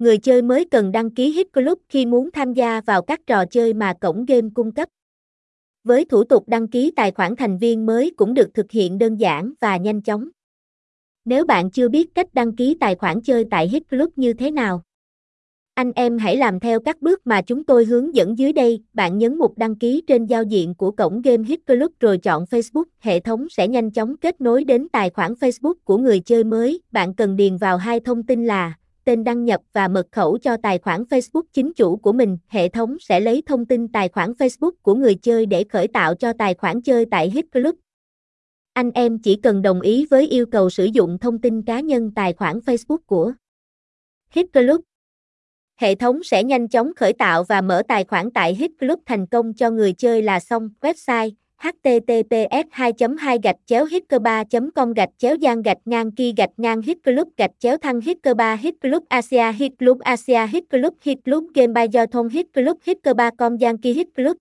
người chơi mới cần đăng ký Hit Club khi muốn tham gia vào các trò chơi mà cổng game cung cấp. Với thủ tục đăng ký tài khoản thành viên mới cũng được thực hiện đơn giản và nhanh chóng. Nếu bạn chưa biết cách đăng ký tài khoản chơi tại Hit Club như thế nào, anh em hãy làm theo các bước mà chúng tôi hướng dẫn dưới đây. Bạn nhấn mục đăng ký trên giao diện của cổng game Hit Club rồi chọn Facebook. Hệ thống sẽ nhanh chóng kết nối đến tài khoản Facebook của người chơi mới. Bạn cần điền vào hai thông tin là tên đăng nhập và mật khẩu cho tài khoản Facebook chính chủ của mình. Hệ thống sẽ lấy thông tin tài khoản Facebook của người chơi để khởi tạo cho tài khoản chơi tại Hit Club. Anh em chỉ cần đồng ý với yêu cầu sử dụng thông tin cá nhân tài khoản Facebook của Hit Club. Hệ thống sẽ nhanh chóng khởi tạo và mở tài khoản tại Hit Club thành công cho người chơi là xong. Website https 2 2 gạch chéo hitker 3 com gạch chéo gian gạch ngang ki gạch ngang hit club gạch chéo thăng hitker 3 hit club asia hit club asia hit club hit club game by do thông hit club hitker 3 com gian ki hit club